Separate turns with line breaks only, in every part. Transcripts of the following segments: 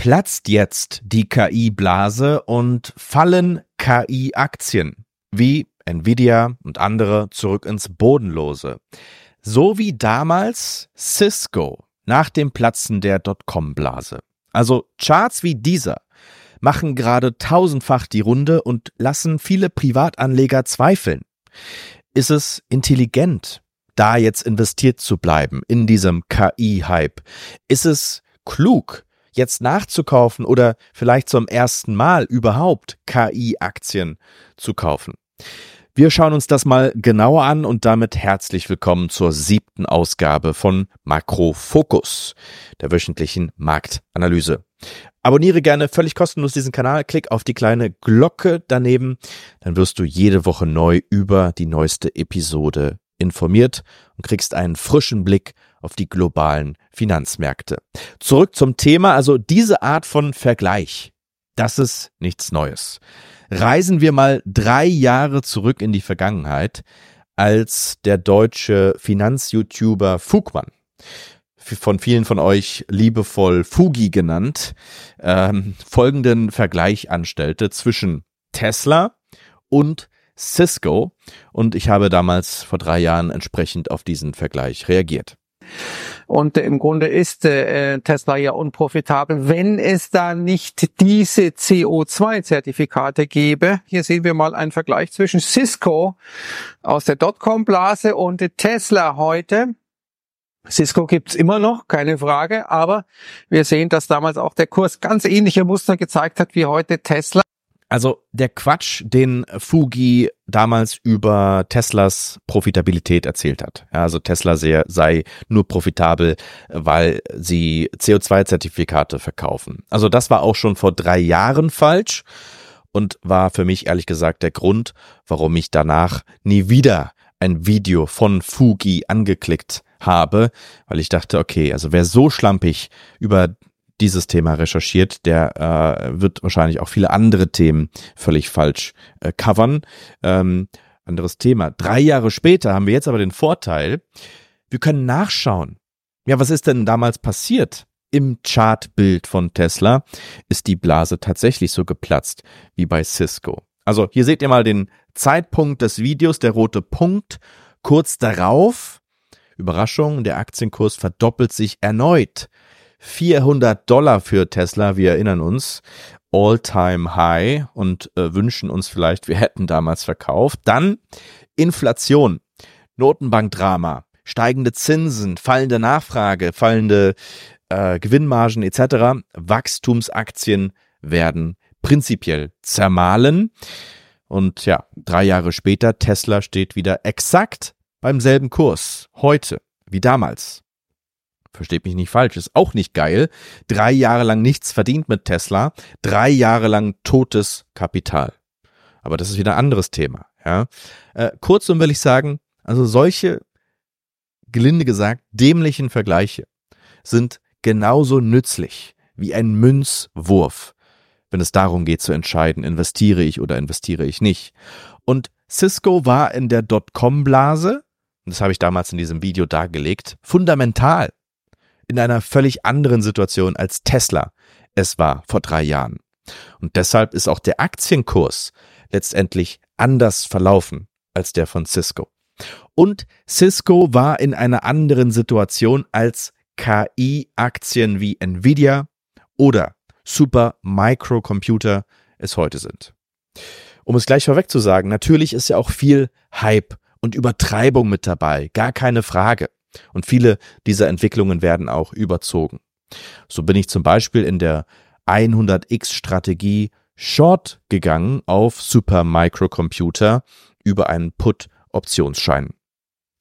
Platzt jetzt die KI-Blase und fallen KI-Aktien wie Nvidia und andere zurück ins Bodenlose? So wie damals Cisco nach dem Platzen der Dotcom-Blase. Also Charts wie dieser machen gerade tausendfach die Runde und lassen viele Privatanleger zweifeln. Ist es intelligent, da jetzt investiert zu bleiben in diesem KI-Hype? Ist es klug, jetzt nachzukaufen oder vielleicht zum ersten Mal überhaupt KI-Aktien zu kaufen? Wir schauen uns das mal genauer an und damit herzlich willkommen zur siebten Ausgabe von Makro Fokus, der wöchentlichen Marktanalyse. Abonniere gerne völlig kostenlos diesen Kanal, klick auf die kleine Glocke daneben, dann wirst du jede Woche neu über die neueste Episode informiert und kriegst einen frischen Blick auf die globalen Finanzmärkte. Zurück zum Thema, also diese Art von Vergleich, das ist nichts Neues. Reisen wir mal drei Jahre zurück in die Vergangenheit, als der deutsche Finanz-YouTuber Fugmann von vielen von euch liebevoll Fugi genannt, ähm, folgenden Vergleich anstellte zwischen Tesla und Cisco. Und ich habe damals vor drei Jahren entsprechend auf diesen Vergleich reagiert.
Und im Grunde ist äh, Tesla ja unprofitabel, wenn es da nicht diese CO2-Zertifikate gäbe. Hier sehen wir mal einen Vergleich zwischen Cisco aus der Dotcom-Blase und Tesla heute. Cisco gibt's immer noch, keine Frage, aber wir sehen, dass damals auch der Kurs ganz ähnliche Muster gezeigt hat wie heute Tesla.
Also der Quatsch, den Fugi damals über Teslas Profitabilität erzählt hat. Also Tesla sei, sei nur profitabel, weil sie CO2-Zertifikate verkaufen. Also das war auch schon vor drei Jahren falsch und war für mich ehrlich gesagt der Grund, warum ich danach nie wieder ein Video von Fugi angeklickt habe, weil ich dachte, okay, also wer so schlampig über dieses Thema recherchiert, der äh, wird wahrscheinlich auch viele andere Themen völlig falsch äh, covern. Ähm, anderes Thema. Drei Jahre später haben wir jetzt aber den Vorteil, wir können nachschauen. Ja, was ist denn damals passiert? Im Chartbild von Tesla ist die Blase tatsächlich so geplatzt wie bei Cisco. Also hier seht ihr mal den Zeitpunkt des Videos, der rote Punkt. Kurz darauf, Überraschung, der Aktienkurs verdoppelt sich erneut. 400 Dollar für Tesla, wir erinnern uns, All-Time High und äh, wünschen uns vielleicht, wir hätten damals verkauft. Dann Inflation, Notenbankdrama, steigende Zinsen, fallende Nachfrage, fallende äh, Gewinnmargen etc. Wachstumsaktien werden prinzipiell zermahlen. Und ja, drei Jahre später, Tesla steht wieder exakt beim selben Kurs. Heute, wie damals versteht mich nicht falsch, ist auch nicht geil. Drei Jahre lang nichts verdient mit Tesla, drei Jahre lang totes Kapital. Aber das ist wieder ein anderes Thema. Ja. Äh, kurzum will ich sagen, also solche, gelinde gesagt, dämlichen Vergleiche sind genauso nützlich wie ein Münzwurf, wenn es darum geht zu entscheiden, investiere ich oder investiere ich nicht. Und Cisco war in der Dotcom-Blase, das habe ich damals in diesem Video dargelegt, fundamental in einer völlig anderen Situation als Tesla es war vor drei Jahren. Und deshalb ist auch der Aktienkurs letztendlich anders verlaufen als der von Cisco. Und Cisco war in einer anderen Situation als KI-Aktien wie Nvidia oder Super Microcomputer es heute sind. Um es gleich vorweg zu sagen, natürlich ist ja auch viel Hype und Übertreibung mit dabei, gar keine Frage. Und viele dieser Entwicklungen werden auch überzogen. So bin ich zum Beispiel in der 100x-Strategie Short gegangen auf Supermicrocomputer über einen Put-Optionsschein.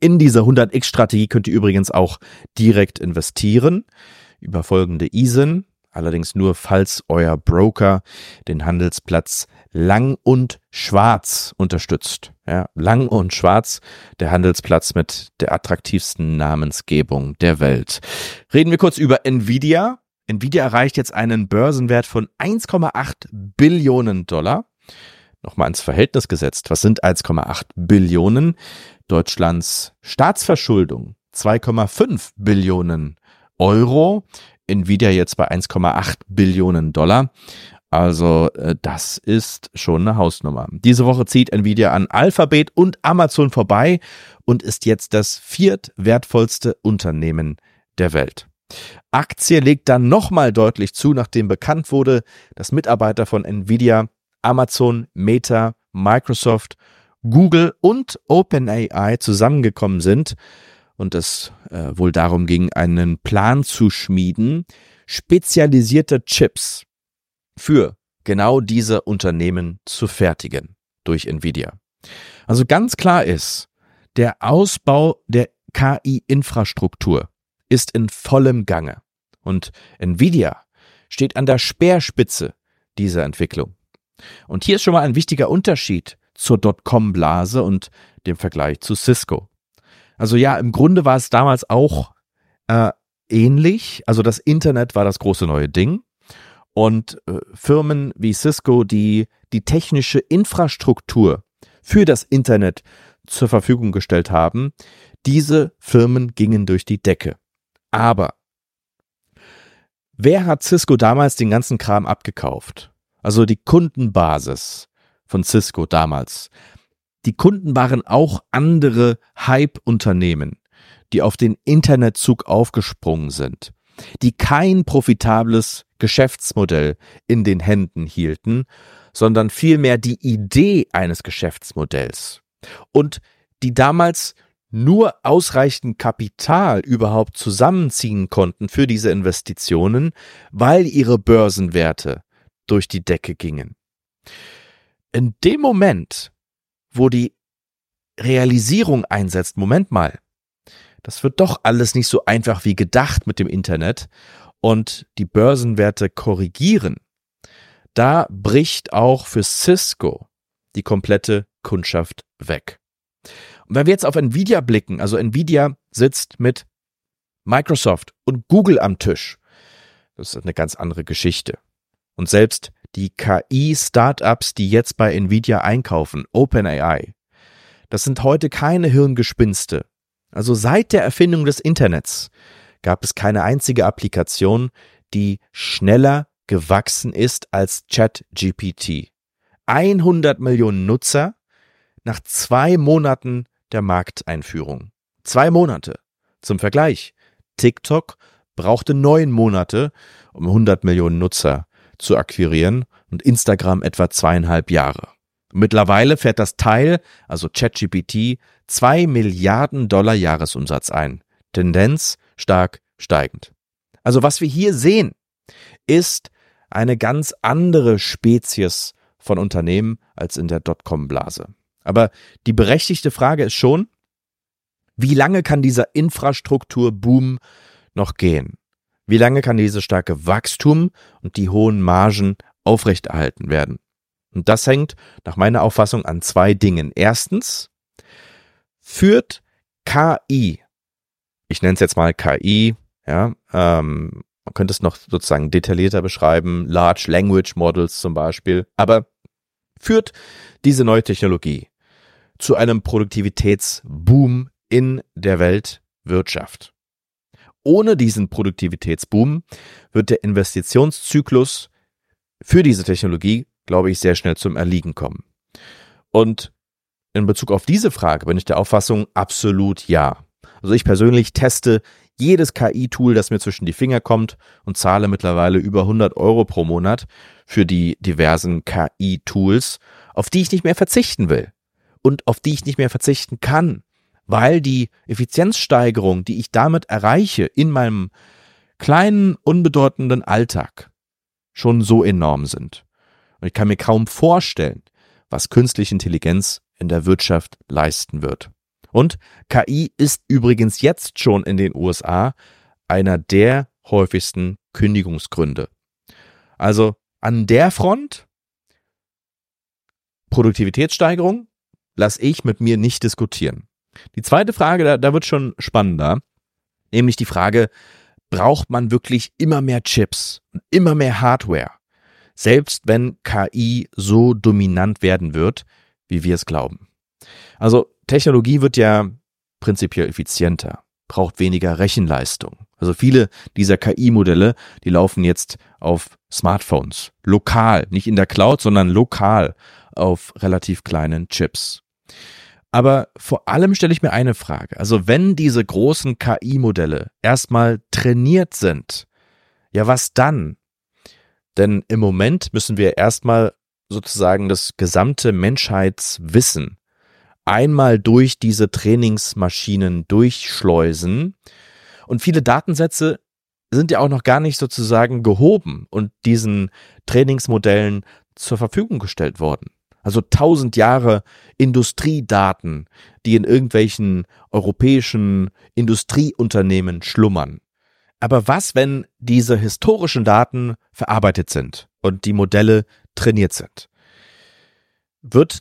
In dieser 100x-Strategie könnt ihr übrigens auch direkt investieren über folgende ISIN, allerdings nur falls euer Broker den Handelsplatz Lang und Schwarz unterstützt. Ja, Lang und Schwarz, der Handelsplatz mit der attraktivsten Namensgebung der Welt. Reden wir kurz über Nvidia. Nvidia erreicht jetzt einen Börsenwert von 1,8 Billionen Dollar. Nochmal ins Verhältnis gesetzt. Was sind 1,8 Billionen? Deutschlands Staatsverschuldung 2,5 Billionen Euro Nvidia jetzt bei 1,8 Billionen Dollar. Also äh, das ist schon eine Hausnummer. Diese Woche zieht Nvidia an Alphabet und Amazon vorbei und ist jetzt das viertwertvollste Unternehmen der Welt. Aktie legt dann nochmal deutlich zu, nachdem bekannt wurde, dass Mitarbeiter von Nvidia, Amazon, Meta, Microsoft, Google und OpenAI zusammengekommen sind und es äh, wohl darum ging, einen Plan zu schmieden, spezialisierte Chips für genau diese Unternehmen zu fertigen durch Nvidia. Also ganz klar ist, der Ausbau der KI-Infrastruktur ist in vollem Gange und Nvidia steht an der Speerspitze dieser Entwicklung. Und hier ist schon mal ein wichtiger Unterschied zur Dotcom-Blase und dem Vergleich zu Cisco. Also ja, im Grunde war es damals auch äh, ähnlich. Also das Internet war das große neue Ding. Und äh, Firmen wie Cisco, die die technische Infrastruktur für das Internet zur Verfügung gestellt haben, diese Firmen gingen durch die Decke. Aber wer hat Cisco damals den ganzen Kram abgekauft? Also die Kundenbasis von Cisco damals. Die Kunden waren auch andere Hype-Unternehmen, die auf den Internetzug aufgesprungen sind, die kein profitables Geschäftsmodell in den Händen hielten, sondern vielmehr die Idee eines Geschäftsmodells und die damals nur ausreichend Kapital überhaupt zusammenziehen konnten für diese Investitionen, weil ihre Börsenwerte durch die Decke gingen. In dem Moment, wo die Realisierung einsetzt, Moment mal, das wird doch alles nicht so einfach wie gedacht mit dem Internet und die Börsenwerte korrigieren, da bricht auch für Cisco die komplette Kundschaft weg. Und wenn wir jetzt auf Nvidia blicken, also Nvidia sitzt mit Microsoft und Google am Tisch, das ist eine ganz andere Geschichte. Und selbst die KI-Startups, die jetzt bei Nvidia einkaufen, OpenAI, das sind heute keine Hirngespinste. Also seit der Erfindung des Internets gab es keine einzige Applikation, die schneller gewachsen ist als ChatGPT. 100 Millionen Nutzer nach zwei Monaten der Markteinführung. Zwei Monate. Zum Vergleich. TikTok brauchte neun Monate, um 100 Millionen Nutzer zu akquirieren und Instagram etwa zweieinhalb Jahre. Mittlerweile fährt das Teil, also ChatGPT, zwei Milliarden Dollar Jahresumsatz ein. Tendenz stark steigend. Also was wir hier sehen, ist eine ganz andere Spezies von Unternehmen als in der Dotcom-Blase. Aber die berechtigte Frage ist schon, wie lange kann dieser Infrastrukturboom noch gehen? Wie lange kann dieses starke Wachstum und die hohen Margen aufrechterhalten werden? Und das hängt nach meiner Auffassung an zwei Dingen. Erstens, führt KI, ich nenne es jetzt mal KI, ja, ähm, man könnte es noch sozusagen detaillierter beschreiben, Large Language Models zum Beispiel, aber führt diese neue Technologie zu einem Produktivitätsboom in der Weltwirtschaft. Ohne diesen Produktivitätsboom wird der Investitionszyklus für diese Technologie, glaube ich, sehr schnell zum Erliegen kommen. Und in Bezug auf diese Frage bin ich der Auffassung absolut ja. Also ich persönlich teste jedes KI-Tool, das mir zwischen die Finger kommt und zahle mittlerweile über 100 Euro pro Monat für die diversen KI-Tools, auf die ich nicht mehr verzichten will und auf die ich nicht mehr verzichten kann, weil die Effizienzsteigerung, die ich damit erreiche in meinem kleinen, unbedeutenden Alltag, schon so enorm sind. Und ich kann mir kaum vorstellen, was künstliche Intelligenz in der Wirtschaft leisten wird. Und KI ist übrigens jetzt schon in den USA einer der häufigsten Kündigungsgründe. Also an der Front Produktivitätssteigerung lasse ich mit mir nicht diskutieren. Die zweite Frage, da, da wird schon spannender, nämlich die Frage, braucht man wirklich immer mehr Chips immer mehr Hardware, selbst wenn KI so dominant werden wird, wie wir es glauben. Also Technologie wird ja prinzipiell effizienter, braucht weniger Rechenleistung. Also viele dieser KI-Modelle, die laufen jetzt auf Smartphones, lokal, nicht in der Cloud, sondern lokal auf relativ kleinen Chips. Aber vor allem stelle ich mir eine Frage. Also wenn diese großen KI-Modelle erstmal trainiert sind, ja was dann? Denn im Moment müssen wir erstmal sozusagen das gesamte Menschheitswissen einmal durch diese Trainingsmaschinen durchschleusen. Und viele Datensätze sind ja auch noch gar nicht sozusagen gehoben und diesen Trainingsmodellen zur Verfügung gestellt worden. Also tausend Jahre Industriedaten, die in irgendwelchen europäischen Industrieunternehmen schlummern. Aber was, wenn diese historischen Daten verarbeitet sind und die Modelle trainiert sind? Wird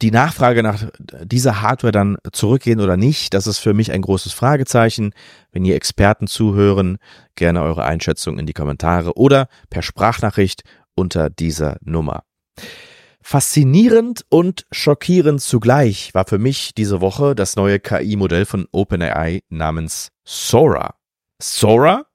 die Nachfrage nach dieser Hardware dann zurückgehen oder nicht, das ist für mich ein großes Fragezeichen. Wenn ihr Experten zuhören, gerne eure Einschätzung in die Kommentare oder per Sprachnachricht unter dieser Nummer. Faszinierend und schockierend zugleich war für mich diese Woche das neue KI-Modell von OpenAI namens Sora. Sora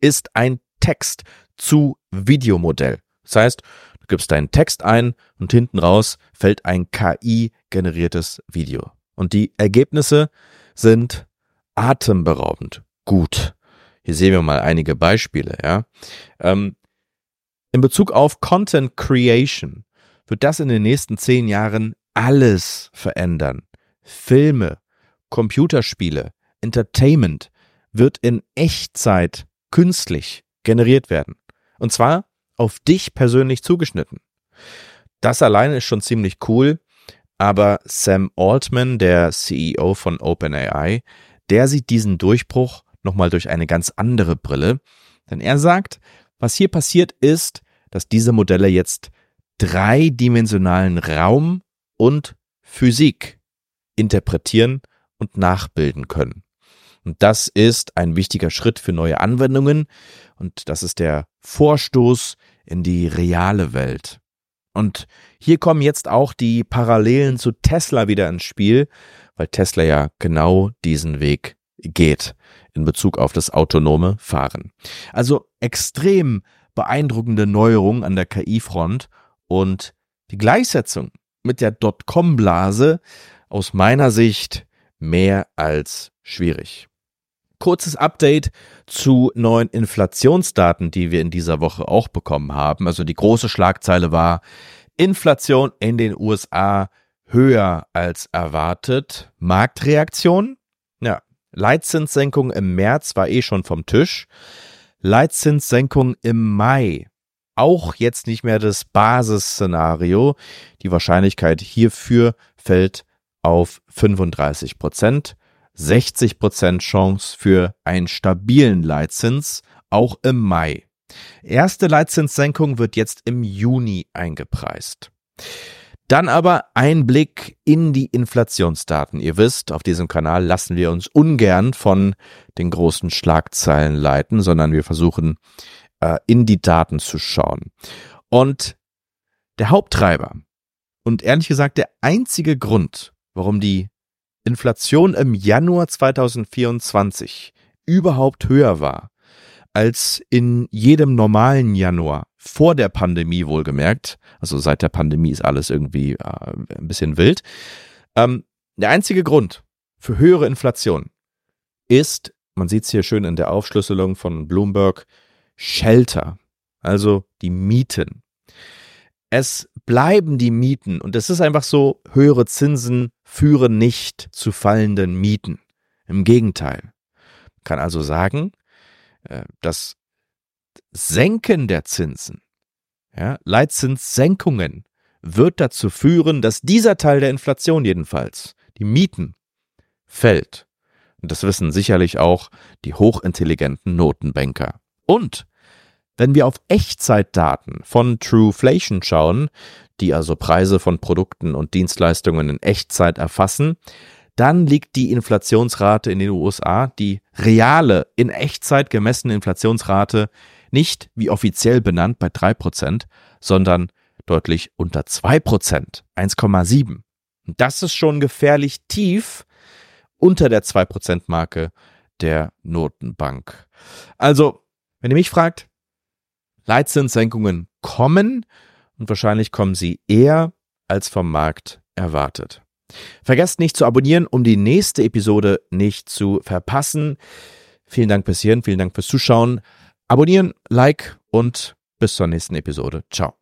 ist ein Text zu Videomodell. Das heißt, du gibst deinen Text ein und hinten raus fällt ein KI-generiertes Video. Und die Ergebnisse sind atemberaubend gut. Hier sehen wir mal einige Beispiele. Ja. Ähm, in Bezug auf Content Creation wird das in den nächsten zehn Jahren alles verändern. Filme, Computerspiele, Entertainment wird in Echtzeit künstlich generiert werden. Und zwar auf dich persönlich zugeschnitten. Das alleine ist schon ziemlich cool, aber Sam Altman, der CEO von OpenAI, der sieht diesen Durchbruch nochmal durch eine ganz andere Brille. Denn er sagt, was hier passiert ist, dass diese Modelle jetzt dreidimensionalen Raum und Physik interpretieren und nachbilden können. Und das ist ein wichtiger Schritt für neue Anwendungen und das ist der Vorstoß in die reale Welt. Und hier kommen jetzt auch die Parallelen zu Tesla wieder ins Spiel, weil Tesla ja genau diesen Weg geht in Bezug auf das autonome Fahren. Also extrem beeindruckende Neuerungen an der KI-Front und die Gleichsetzung mit der Dotcom-Blase aus meiner Sicht mehr als schwierig. Kurzes Update zu neuen Inflationsdaten, die wir in dieser Woche auch bekommen haben. Also die große Schlagzeile war Inflation in den USA höher als erwartet. Marktreaktion? Ja, Leitzinssenkung im März war eh schon vom Tisch. Leitzinssenkung im Mai auch jetzt nicht mehr das Basisszenario. Die Wahrscheinlichkeit hierfür fällt auf 35 Prozent. 60 Prozent Chance für einen stabilen Leitzins, auch im Mai. Erste Leitzinssenkung wird jetzt im Juni eingepreist. Dann aber ein Blick in die Inflationsdaten. Ihr wisst, auf diesem Kanal lassen wir uns ungern von den großen Schlagzeilen leiten, sondern wir versuchen äh, in die Daten zu schauen. Und der Haupttreiber und ehrlich gesagt der einzige Grund, warum die Inflation im Januar 2024 überhaupt höher war als in jedem normalen Januar vor der Pandemie wohlgemerkt, also seit der Pandemie ist alles irgendwie äh, ein bisschen wild. Ähm, der einzige Grund für höhere Inflation ist, man sieht es hier schön in der Aufschlüsselung von Bloomberg, Shelter, also die Mieten. Es bleiben die Mieten und es ist einfach so, höhere Zinsen führen nicht zu fallenden Mieten. Im Gegenteil. Man kann also sagen, äh, das Senken der Zinsen, ja, Leitzinssenkungen, wird dazu führen, dass dieser Teil der Inflation jedenfalls, die Mieten, fällt. Und das wissen sicherlich auch die hochintelligenten Notenbanker. Und wenn wir auf Echtzeitdaten von Trueflation schauen, die also Preise von Produkten und Dienstleistungen in Echtzeit erfassen, dann liegt die Inflationsrate in den USA, die reale, in Echtzeit gemessene Inflationsrate, nicht wie offiziell benannt bei 3%, sondern deutlich unter 2%, 1,7. Das ist schon gefährlich tief unter der 2%-Marke der Notenbank. Also, wenn ihr mich fragt, Leitzinssenkungen kommen und wahrscheinlich kommen sie eher als vom Markt erwartet. Vergesst nicht zu abonnieren, um die nächste Episode nicht zu verpassen. Vielen Dank bis hierhin, vielen Dank fürs Zuschauen. Abonnieren, Like und bis zur nächsten Episode. Ciao.